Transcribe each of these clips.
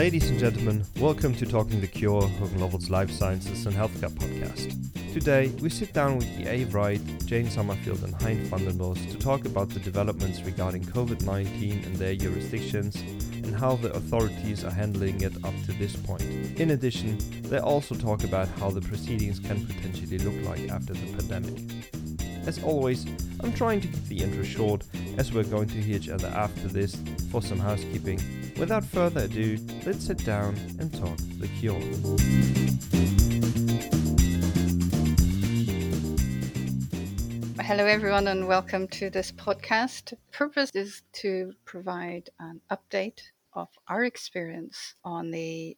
Ladies and gentlemen, welcome to Talking the Cure, Hogan Lovells Life Sciences and Healthcare podcast. Today, we sit down with EA Wright, Jane Summerfield, and Hein van Bos to talk about the developments regarding COVID 19 and their jurisdictions and how the authorities are handling it up to this point. In addition, they also talk about how the proceedings can potentially look like after the pandemic. As always, I'm trying to keep the intro short as we're going to hear each other after this for some housekeeping. Without further ado, let's sit down and talk the cure. Hello, everyone, and welcome to this podcast. Purpose is to provide an update of our experience on the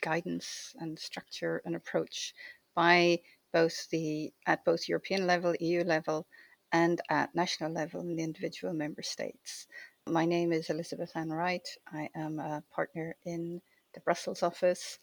guidance and structure and approach by both the at both European level, EU level, and at national level in the individual member states. My name is Elizabeth Ann Wright. I am a partner in the Brussels office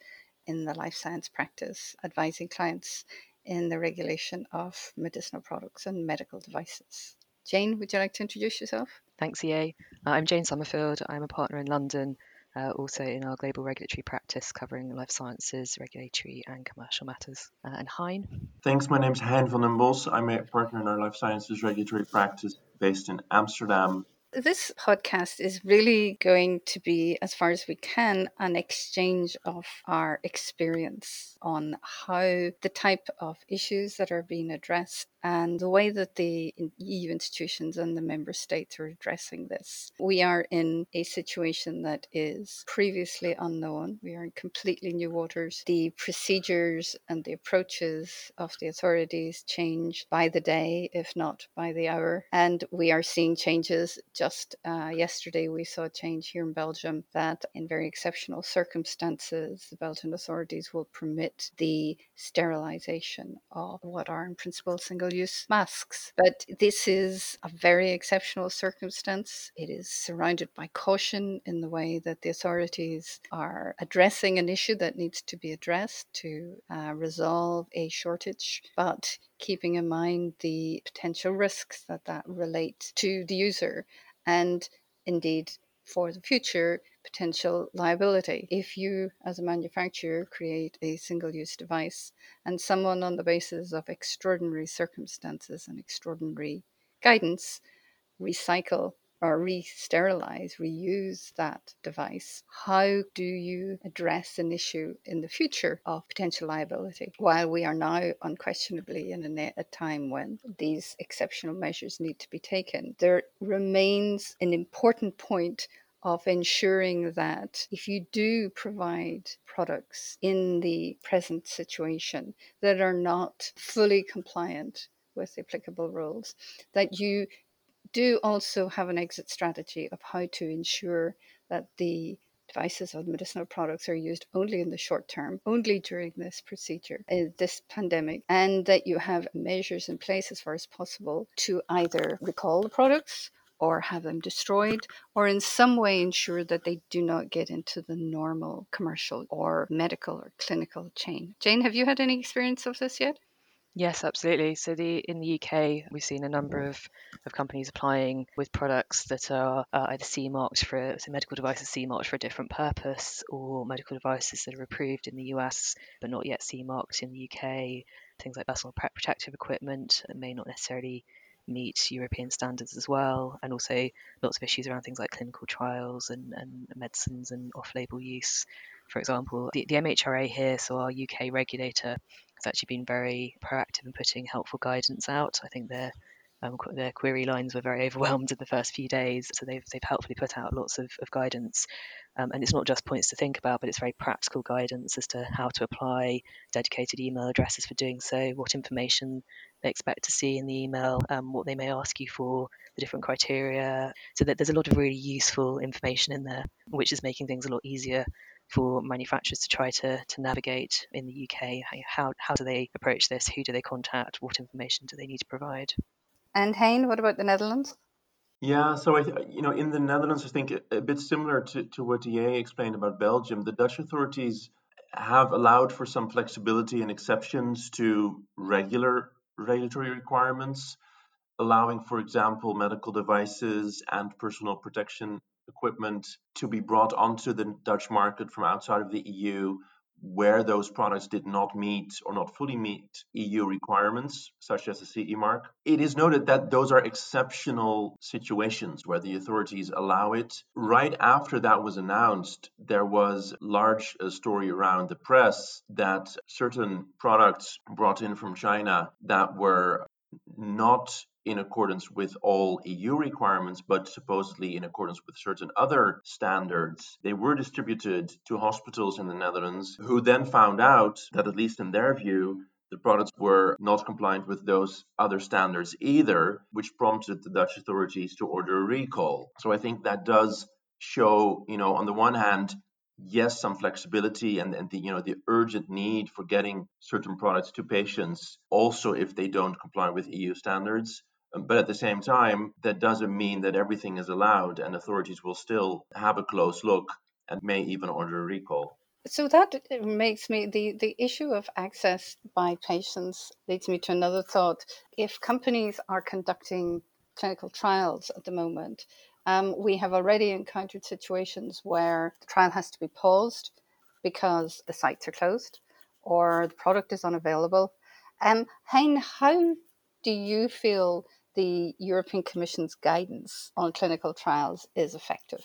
in the life science practice, advising clients in the regulation of medicinal products and medical devices. Jane, would you like to introduce yourself? Thanks, EA. Uh, I'm Jane Summerfield. I'm a partner in London, uh, also in our global regulatory practice covering life sciences, regulatory, and commercial matters. Uh, and Hein? Thanks. My name is Hein van den Bos. I'm a partner in our life sciences regulatory practice based in Amsterdam. This podcast is really going to be, as far as we can, an exchange of our experience on how the type of issues that are being addressed and the way that the EU institutions and the member states are addressing this. We are in a situation that is previously unknown. We are in completely new waters. The procedures and the approaches of the authorities change by the day, if not by the hour. And we are seeing changes. Just uh, yesterday, we saw a change here in Belgium that, in very exceptional circumstances, the Belgian authorities will permit the sterilization of what are, in principle, single use masks. But this is a very exceptional circumstance. It is surrounded by caution in the way that the authorities are addressing an issue that needs to be addressed to uh, resolve a shortage, but keeping in mind the potential risks that that relate to the user and indeed for the future potential liability. If you, as a manufacturer, create a single use device and someone, on the basis of extraordinary circumstances and extraordinary guidance, recycle or re sterilize, reuse that device, how do you address an issue in the future of potential liability? While we are now unquestionably in a, a, time when these exceptional measures need to be taken, there remains an important point of ensuring that if you do provide products in the present situation that are not fully compliant with the applicable rules, that you do also have an exit strategy of how to ensure that the devices or medicinal products are used only in the short term, only during this procedure, uh, this pandemic, and that you have measures in place as far as possible to either recall the products or have them destroyed or in some way ensure that they do not get into the normal commercial or medical or clinical chain. Jane, have you had any experience of this yet? Yes, absolutely. So the in the UK, we've seen a number of, of companies applying with products that are uh, either CE marked for so medical devices CE marked for a different purpose, or medical devices that are approved in the US but not yet CE marked in the UK. Things like personal protective equipment that may not necessarily meet European standards as well, and also lots of issues around things like clinical trials and, and medicines and off-label use. For example, the, the MHRA here, so our UK regulator, has actually been very proactive in putting helpful guidance out. I think their um, their query lines were very overwhelmed in the first few days, so they've they've helpfully put out lots of, of guidance. Um, and it's not just points to think about, but it's very practical guidance as to how to apply dedicated email addresses for doing so, what information they expect to see in the email, um, what they may ask you for, the different criteria. So that there's a lot of really useful information in there, which is making things a lot easier for manufacturers to try to, to navigate in the UK? How, how do they approach this? Who do they contact? What information do they need to provide? And Hein, what about the Netherlands? Yeah, so I, you know, in the Netherlands, I think a, bit similar to, to what EA explained about Belgium, the Dutch authorities have allowed for some flexibility and exceptions to regular regulatory requirements, allowing, for example, medical devices and personal protection equipment to be brought onto the Dutch market from outside of the EU where those products did not meet or not fully meet EU requirements, such as the CE mark. It is noted that those are exceptional situations where the authorities allow it. Right after that was announced, there was large uh, story around the press that certain products brought in from China that were not in accordance with all EU requirements, but supposedly in accordance with certain other standards. They were distributed to hospitals in the Netherlands, who then found out that, at least in their view, the products were not compliant with those other standards either, which prompted the Dutch authorities to order a recall. So I think that does show, you know, on the one hand, yes, some flexibility and, and the you know the urgent need for getting certain products to patients, also if they don't comply with EU standards. Um, but at the same time, that doesn't mean that everything is allowed, and authorities will still have a close look and may even order a recall. So that makes me the the issue of access by patients leads me to another thought. If companies are conducting clinical trials at the moment, um, we have already encountered situations where the trial has to be paused because the sites are closed or the product is unavailable. Um, Hein, how do you feel the European Commission's guidance on clinical trials is effective?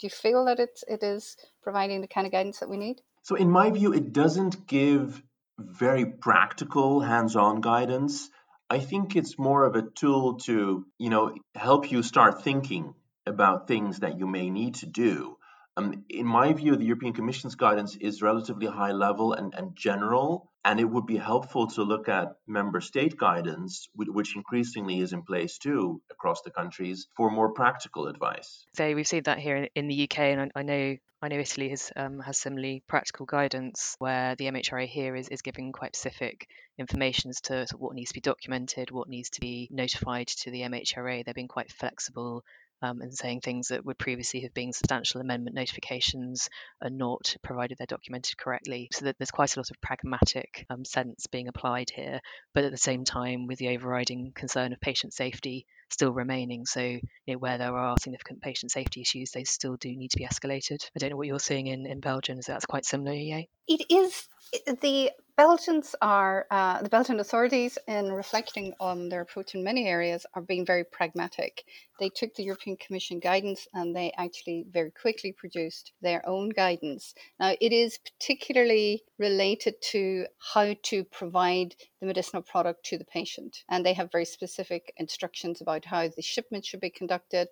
Do you feel that it, it is providing the kind of guidance that we need? So, in my view, it doesn't give very practical hands on guidance. I think it's more of a tool to, you know, help you start thinking about things that you may need to do. Um, in my view, the European Commission's guidance is relatively high level and, and general, and it would be helpful to look at member state guidance, which increasingly is in place too across the countries, for more practical advice. So we've seen that here in, the UK, and I, know I know Italy has um, has similarly practical guidance where the MHRA here is, is giving quite specific information as to, to, what needs to be documented, what needs to be notified to the MHRA. They're being quite flexible um, and saying things that would previously have been substantial amendment notifications are not, provided they're documented correctly. So that there's quite a lot of pragmatic um, sense being applied here, but at the same time, with the overriding concern of patient safety still remaining. So, you know, where there are significant patient safety issues, they still do need to be escalated. I don't know what you're seeing in, in Belgium. Is that's quite similar, yeah? It is. The Belgians are, uh, the Belgian authorities, in reflecting on their approach in many areas, are being very pragmatic. They took the European Commission guidance and they actually very quickly produced their own guidance. Now, it is particularly related to how to provide the medicinal product to the patient. And they have very specific instructions about how the shipment should be conducted,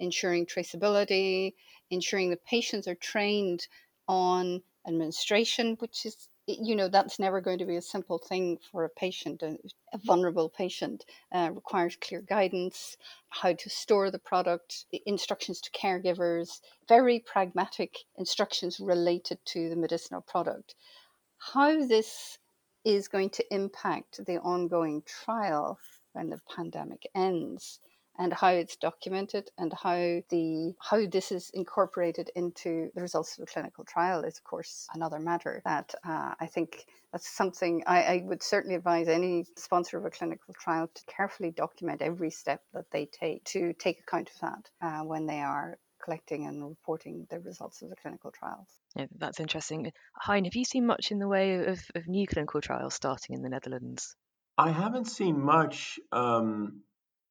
ensuring traceability, ensuring the patients are trained on administration, which is you know that's never going to be a simple thing for a patient a, a vulnerable patient uh, requires clear guidance how to store the product instructions to caregivers very pragmatic instructions related to the medicinal product. How this is going to impact the ongoing trial when the pandemic ends and how it's documented and how the how this is incorporated into the results of the clinical trial is of course another matter that uh, I think that's something I, I, would certainly advise any sponsor of a clinical trial to carefully document every step that they take to take account of that uh, when they are collecting and reporting the results of the clinical trials. Yeah, that's interesting. Hein, have you seen much in the way of, of new clinical trials starting in the Netherlands? I haven't seen much. Um,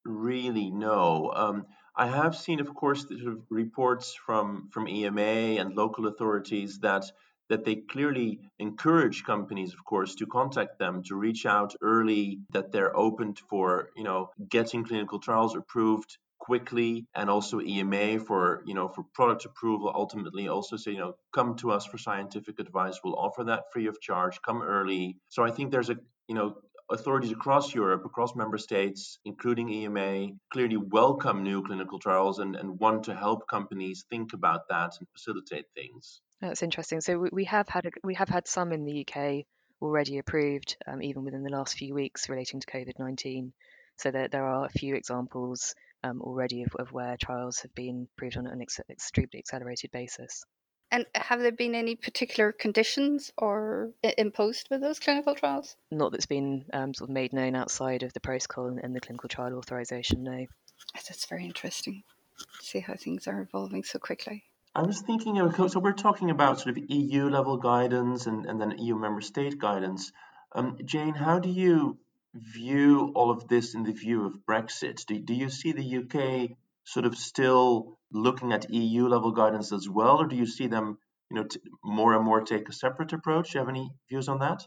really know. Um, I have seen, of course, the reports from from EMA and local authorities that that they clearly encourage companies, of course, to contact them, to reach out early, that they're open for, you know, getting clinical trials approved quickly and also EMA for, you know, for product approval ultimately also say, you know, come to us for scientific advice. We'll offer that free of charge. Come early. So I think there's a, you know, authorities across Europe, across member states, including EMA, clearly welcome new clinical trials and, and want to help companies think about that and facilitate things. That's interesting. So we have had we have had some in the UK already approved, um, even within the last few weeks relating to COVID nineteen. So there, there are a few examples um, already of, of, where trials have been approved on an ex- extremely accelerated basis. And have there been any particular conditions or imposed with those clinical trials? Not that's been um, sort of made known outside of the protocol and, and the clinical trial authorization. No. That's very interesting. see how things are evolving so quickly. I was thinking of so we're talking about sort of EU level guidance and, and then EU member state guidance. Um, Jane, how do you view all of this in the view of Brexit? Do, do you see the UK sort of still looking at EU level guidance as well, or do you see them, you know, t- more and more take a separate approach? Do you have any views on that?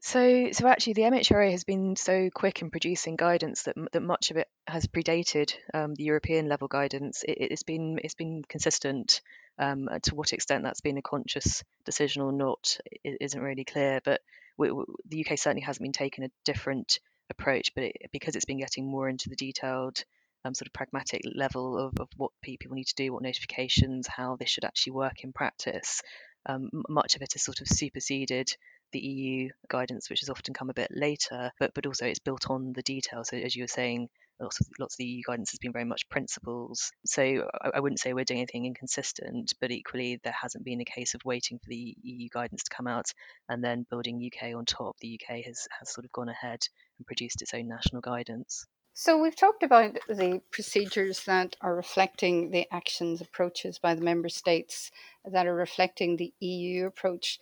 So, so actually, the MHRA has been so quick in producing guidance that that much of it has predated um, the European level guidance. It, has been it's been consistent. Um, to what extent that's been a conscious decision or not isn't really clear. But we, we, the UK certainly hasn't been taking a different approach. But it, because it's been getting more into the detailed um, sort of pragmatic level of, of what people need to do, what notifications, how this should actually work in practice, um, much of it has sort of superseded the EU guidance, which has often come a bit later, but but also it's built on the details. So as you were saying, lots of, lots of the EU guidance has been very much principles. So I, I, wouldn't say we're doing anything inconsistent, but equally there hasn't been a case of waiting for the EU guidance to come out and then building UK on top. The UK has has sort of gone ahead and produced its own national guidance. So we've talked about the procedures that are reflecting the actions approaches by the member states that are reflecting the EU approach.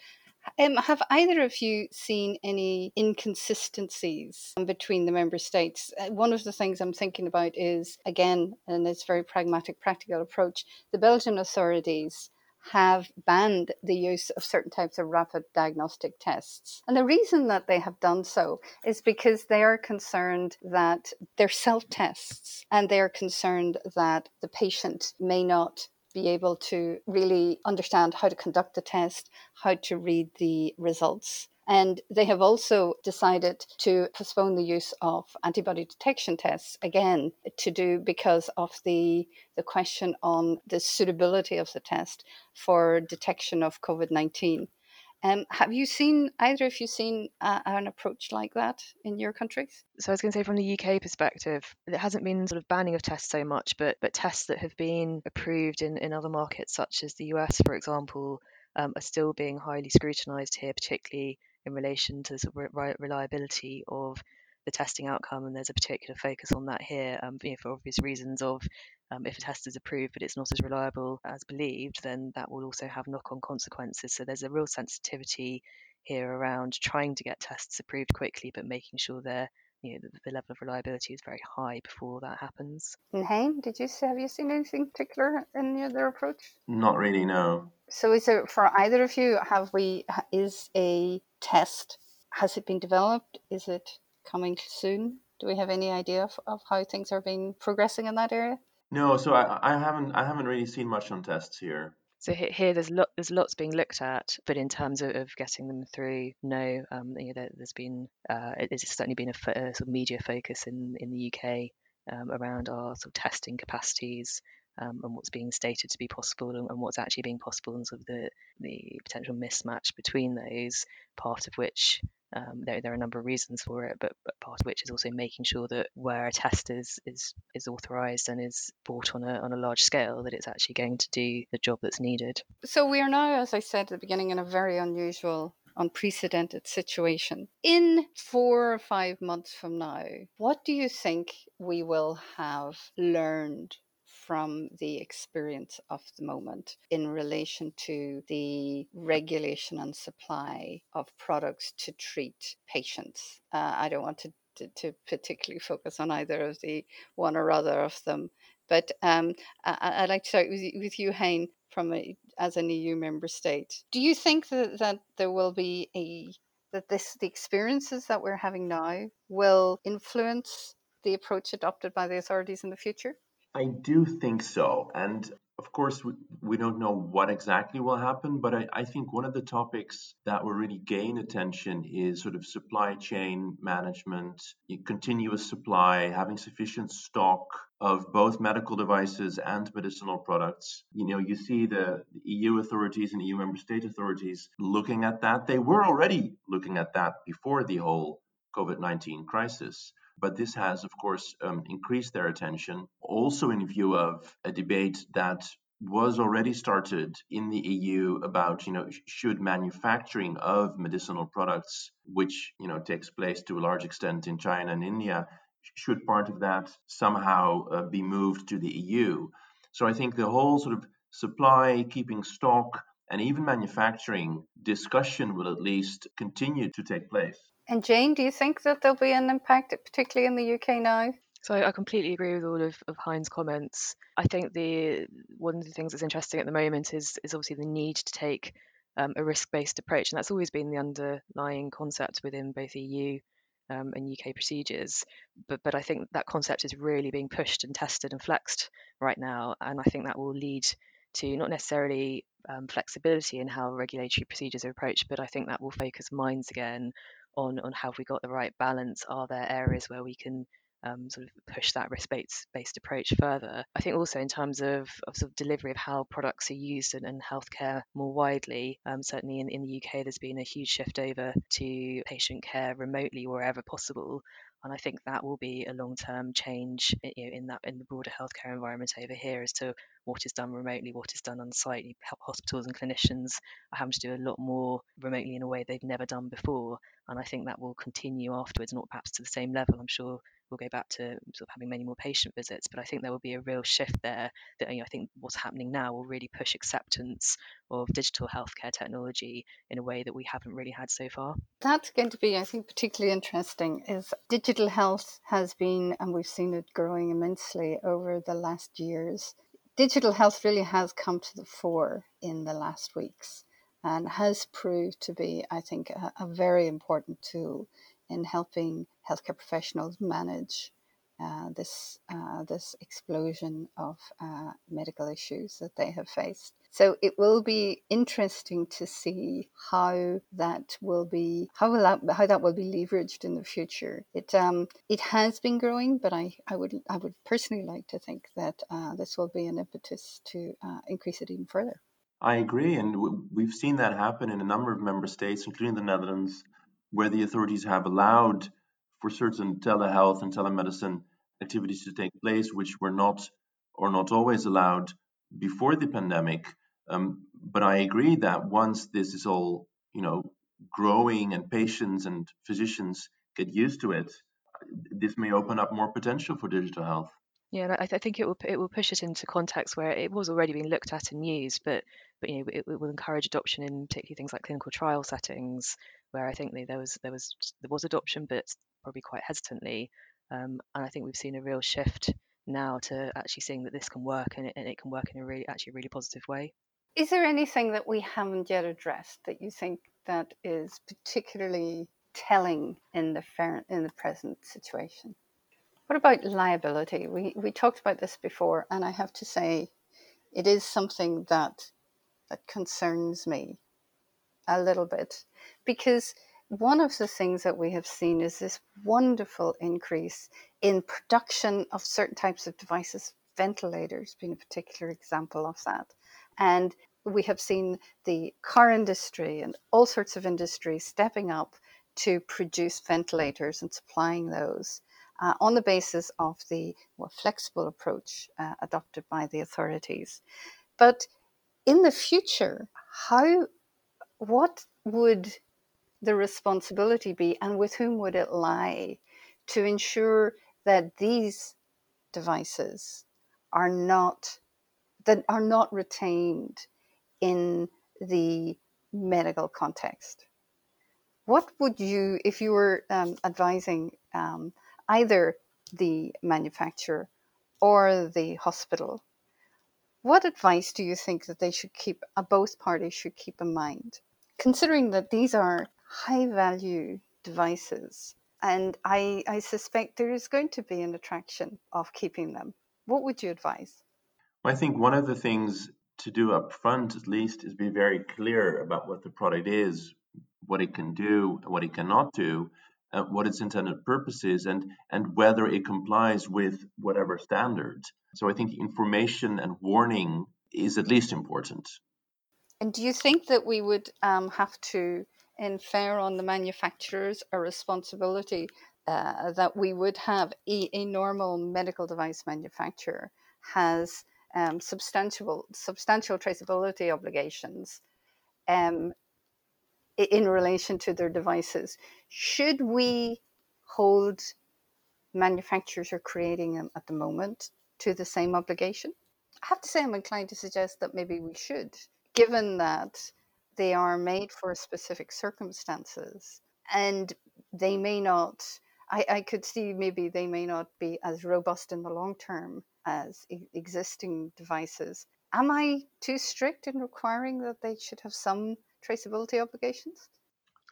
Um, have either of you seen any inconsistencies between the member states? Uh, one of the things I'm thinking about is, again, and it's very pragmatic, practical approach, the Belgian authorities have banned the use of certain types of rapid diagnostic tests. And the reason that they have done so is because they are concerned that they're self tests and they're concerned that the patient may not be able to really understand how to conduct the test, how to read the results. And they have also decided to postpone the use of antibody detection tests again to do because of the, the question on the suitability of the test for detection of COVID 19. Um, have you seen either of you seen uh, an approach like that in your countries? So I was going to say, from the UK perspective, it hasn't been sort of banning of tests so much, but but tests that have been approved in, in other markets, such as the US, for example, um, are still being highly scrutinised here, particularly in relation to the re- reliability of the testing outcome, and there's a particular focus on that here, um, you know, for obvious reasons of um, if a test is approved but it's not as reliable as believed, then that will also have knock-on consequences. So there's a real sensitivity here around trying to get tests approved quickly, but making sure they're you know, the, the, level of reliability is very high before that happens. And Hein, did you have you seen anything particular in their approach? Not really, no. So, is there for either of you? Have we is a test? Has it been developed? Is it coming soon? Do we have any idea of, of how things are being progressing in that area? No, so I, I haven't I haven't really seen much on tests here. So here, there's lot, there's lots being looked at, but in terms of, of getting them through, no. Um, you know, there, has been uh, it's certainly been a, fo- a, sort of media focus in in the UK um, around our sort of testing capacities um, and what's being stated to be possible and, and, what's actually being possible and sort of the the potential mismatch between those. Part of which um, there, there are a number of reasons for it, but, but, part of which is also making sure that where a test is is is authorized and is bought on a on a large scale, that it's actually going to do the job that's needed. So we are now, as I said at the beginning, in a very unusual unprecedented situation. In four or five months from now, what do you think we will have learned from the experience of the moment in relation to the regulation and supply of products to treat patients. Uh, I don't want to, to, to, particularly focus on either of the one or other of them, but um, I, would like to start with, with you, Hein, from a, as an EU member state. Do you think that, that there will be a that this the experiences that we're having now will influence the approach adopted by the authorities in the future? I do think so. And of course, we, we don't know what exactly will happen, but I, I think one of the topics that will really gain attention is sort of supply chain management, continuous supply, having sufficient stock of both medical devices and medicinal products. You know, you see the, EU authorities and EU member state authorities looking at that. They were already looking at that before the whole COVID 19 crisis. But this has, of course, um, increased their attention, also in view of a debate that was already started in the EU about, you know, should manufacturing of medicinal products, which, you know, takes place to a large extent in China and India, should part of that somehow uh, be moved to the EU? So I think the whole sort of supply, keeping stock, and even manufacturing discussion will at least continue to take place. And Jane, do you think that there'll be an impact, particularly in the UK now? So I completely agree with all of, of Hein's comments. I think the one of the things that's interesting at the moment is is obviously the need to take um, a risk-based approach, and that's always been the underlying concept within both EU um, and UK procedures. But but I think that concept is really being pushed and tested and flexed right now, and I think that will lead to not necessarily um, flexibility in how regulatory procedures are approached, but I think that will focus minds again on on have we got the right balance? Are there areas where we can um, sort of push that risk-based based approach further. I think also in terms of, of sort of delivery of how products are used and, and healthcare more widely, um, certainly in, in the UK, there's been a huge shift over to patient care remotely wherever possible. And I think that will be a long-term change eh, you know, in that in the broader healthcare environment over here as to what is done remotely, what is done on site. Hospitals and clinicians are having to do a lot more remotely in a way they've never done before, and I think that will continue afterwards, not perhaps to the same level. I'm sure we'll go back to sort of having many more patient visits. But I think there will be a real shift there that you know, I think what's happening now will really push acceptance of digital healthcare technology in a way that we haven't really had so far. That's going to be, I think, particularly interesting is digital health has been, and we've seen it growing immensely over the last years. Digital health really has come to the fore in the last weeks and has proved to be, I think, a, a very important tool in helping healthcare professionals manage uh, this uh, this explosion of uh, medical issues that they have faced. So it will be interesting to see how that will be how will that how that will be leveraged in the future. It um it has been growing, but I, I would I would personally like to think that uh, this will be an impetus to uh, increase it even further. I agree, and we've seen that happen in a number of member states, including the Netherlands, where the authorities have allowed for certain telehealth and telemedicine activities to take place, which were not or not always allowed before the pandemic. Um, but I agree that once this is all, you know, growing and patients and physicians get used to it, this may open up more potential for digital health. Yeah, I, th- I think it will it will push it into context where it was already being looked at and used, but but you know it, it will encourage adoption in particularly things like clinical trial settings, where I think there was there was there was adoption, but probably quite hesitantly. Um, and I think we've seen a real shift now to actually seeing that this can work and it, and it can work in a really actually really positive way. Is there anything that we haven't yet addressed that you think that is particularly telling in the in the present situation? What about liability? We we talked about this before, and I have to say, it is something that that concerns me a little bit because one of the things that we have seen is this wonderful increase in production of certain types of devices, ventilators being a particular example of that. And we have seen the car industry and all sorts of industries stepping up to produce ventilators and supplying those uh, on the basis of the more flexible approach uh, adopted by the authorities. But in the future, how what would the responsibility be and with whom would it lie to ensure that these devices are not that are not retained in the medical context? What would you if you were um, advising um, either the manufacturer or the hospital what advice do you think that they should keep uh, both parties should keep in mind? Considering that these are high value devices. And I, I suspect there is going to be an attraction of keeping them. What would you advise? I think one of the things to do up front, at least, is be very clear about what the product is, what it can do, what it cannot do, uh, what its intended purpose is, and, and whether it complies with whatever standard. So I think information and warning is at least important. And do you think that we would um, have to infer on the manufacturers a responsibility uh, that we would have a, a, normal medical device manufacturer has um, substantial substantial traceability obligations um, in relation to their devices. Should we hold manufacturers are creating them at the moment to the same obligation? I have to say, I'm inclined to suggest that maybe we should, given that they are made for specific circumstances and they mm. may not. I, I could see maybe they may not be as robust in the long term as e- existing devices. Am I too strict in requiring that they should have some traceability obligations?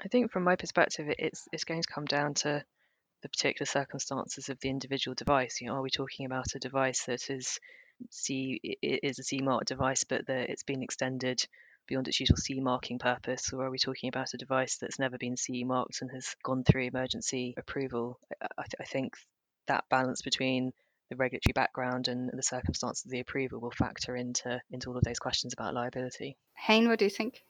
I think from my perspective, it's it's going to come down to the particular circumstances of the individual device. You know, are we talking about a device that is C is a CE mark device, but that it's been extended beyond its usual CE marking purpose, or are we talking about a device that's never been CE marked and has gone through emergency approval? I, th- I think that balance between the regulatory background and the circumstances of the approval will factor into into all of those questions about liability. Hein, what do you think?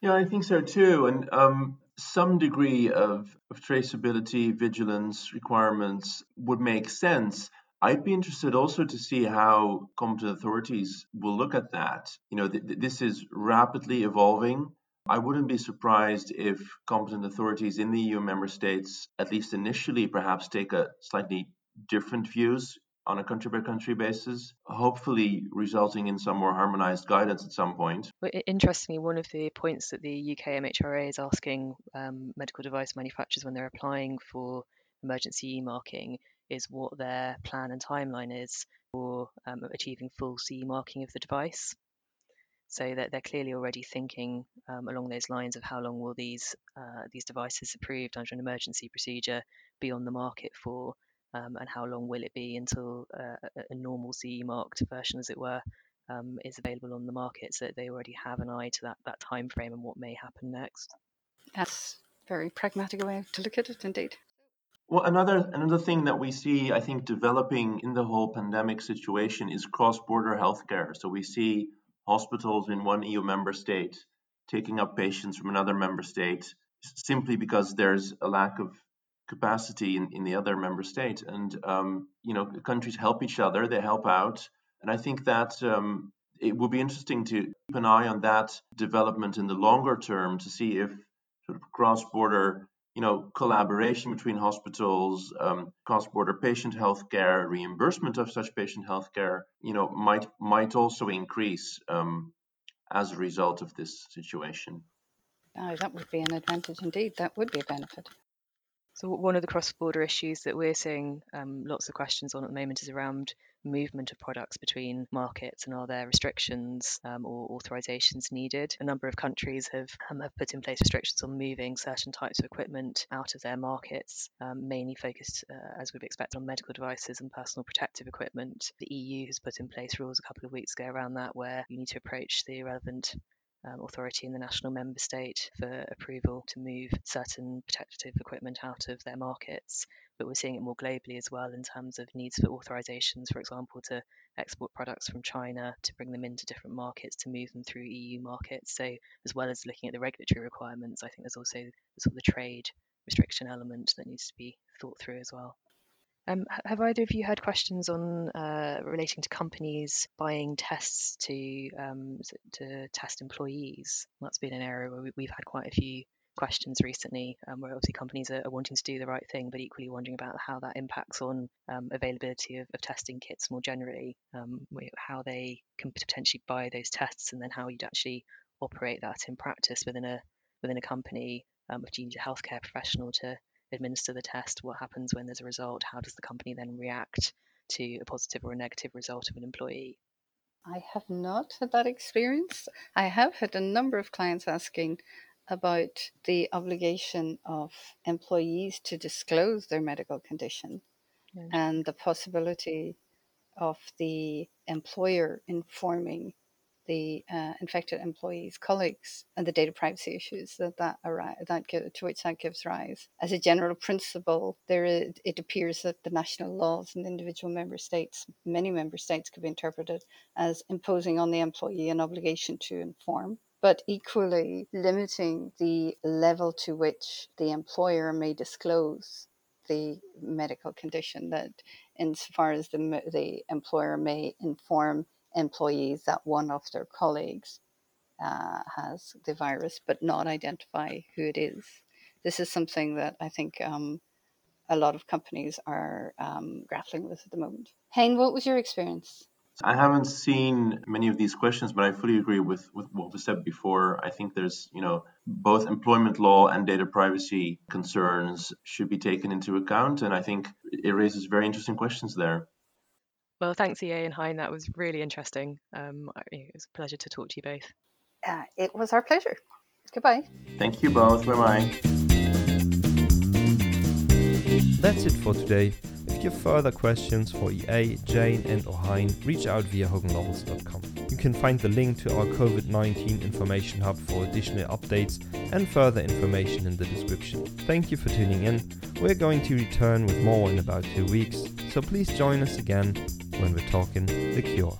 Yeah, I think so too. And um, some degree of, of traceability, vigilance requirements would make sense. I'd be interested also to see how competent authorities will look at that. You know, th- th- this is rapidly evolving. I wouldn't be surprised if competent authorities in the EU member states, at least initially, perhaps take a slightly different views on a country by country basis, hopefully resulting in some more harmonized guidance at some point. Interestingly, one of the points that the UK MHRA is asking um, medical device manufacturers when they're applying for emergency marking is what their plan and timeline is for um, achieving full CE marking of the device. So that they're clearly already thinking um, along those lines of how long will these uh, these devices approved under an emergency procedure be on the market for, um, and how long will it be until uh, a normal CE marked version, as it were, um, is available on the market, so that they already have an eye to that that time frame and what may happen next. That's a very pragmatic way to look at it, indeed. Well, another another thing that we see, I think, developing in the whole pandemic situation is cross-border healthcare. So we see hospitals in one EU member state taking up patients from another member state simply because there's a lack of capacity in, in the other member state. And, um, you know, countries help each other, they help out. And I think that um, it will be interesting to keep an eye on that development in the longer term to see if sort of cross border you know, collaboration between hospitals, um, cross-border patient healthcare, reimbursement of such patient healthcare, you know, might might also increase um, as a result of this situation. Oh, that would be an advantage indeed. That would be a benefit. So one of the cross-border issues that we're seeing um, lots of questions on at the moment is around movement of products between markets and are there restrictions um, or authorizations needed? A number of countries have, um, have put in place restrictions on moving certain types of equipment out of their markets, um, mainly focused, uh, as we'd expect, on medical devices and personal protective equipment. The EU has put in place rules a couple of weeks ago around that where you need to approach the relevant um, authority in the national member state for approval to move certain protective equipment out of their markets. But we're seeing it more globally as well in terms of needs for authorizations, for example, to export products from China to bring them into different markets to move them through EU markets. So, as well as looking at the regulatory requirements, I think there's also sort of the trade restriction element that needs to be thought through as well. Um, have either of you had questions on uh, relating to companies buying tests to um, to test employees? That's been an area where we, have had quite a few questions recently, um, where obviously companies are, wanting to do the right thing, but equally wondering about how that impacts on um, availability of, of, testing kits more generally, um, how they can potentially buy those tests, and then how you'd actually operate that in practice within a within a company. If you need a healthcare professional to administer the test, what happens when there's a result, how does the company then react to a positive or a negative result of an employee? I have not had that experience. I have had a number of clients asking about the obligation of employees to disclose their medical condition yeah. and the possibility of the employer informing the uh, infected employees' colleagues and the data privacy issues that that, that to which that gives rise. As a general principle, there is, it appears that the national laws in individual member states, many member states, could be interpreted as imposing on the employee an obligation to inform but equally limiting the level to which the employer may disclose the medical condition that insofar as the, the employer may inform employees that one of their colleagues uh, has the virus, but not identify who it is. This is something that I think um, a lot of companies are um, grappling with at the moment. Hein, what was your experience? I haven't seen many of these questions, but I fully agree with, with what was said before. I think there's, you know, both employment law and data privacy concerns should be taken into account. And I think it raises very interesting questions there. Well, thanks, EA and Hein. That was really interesting. Um, it was a pleasure to talk to you both. Uh, it was our pleasure. Goodbye. Thank you both. Bye bye. That's it for today. If you have further questions for EA, Jane, and Hein, reach out via hoganlovells.com. You can find the link to our COVID 19 information hub for additional updates and further information in the description. Thank you for tuning in. We're going to return with more in about two weeks, so please join us again when we're talking The Cure.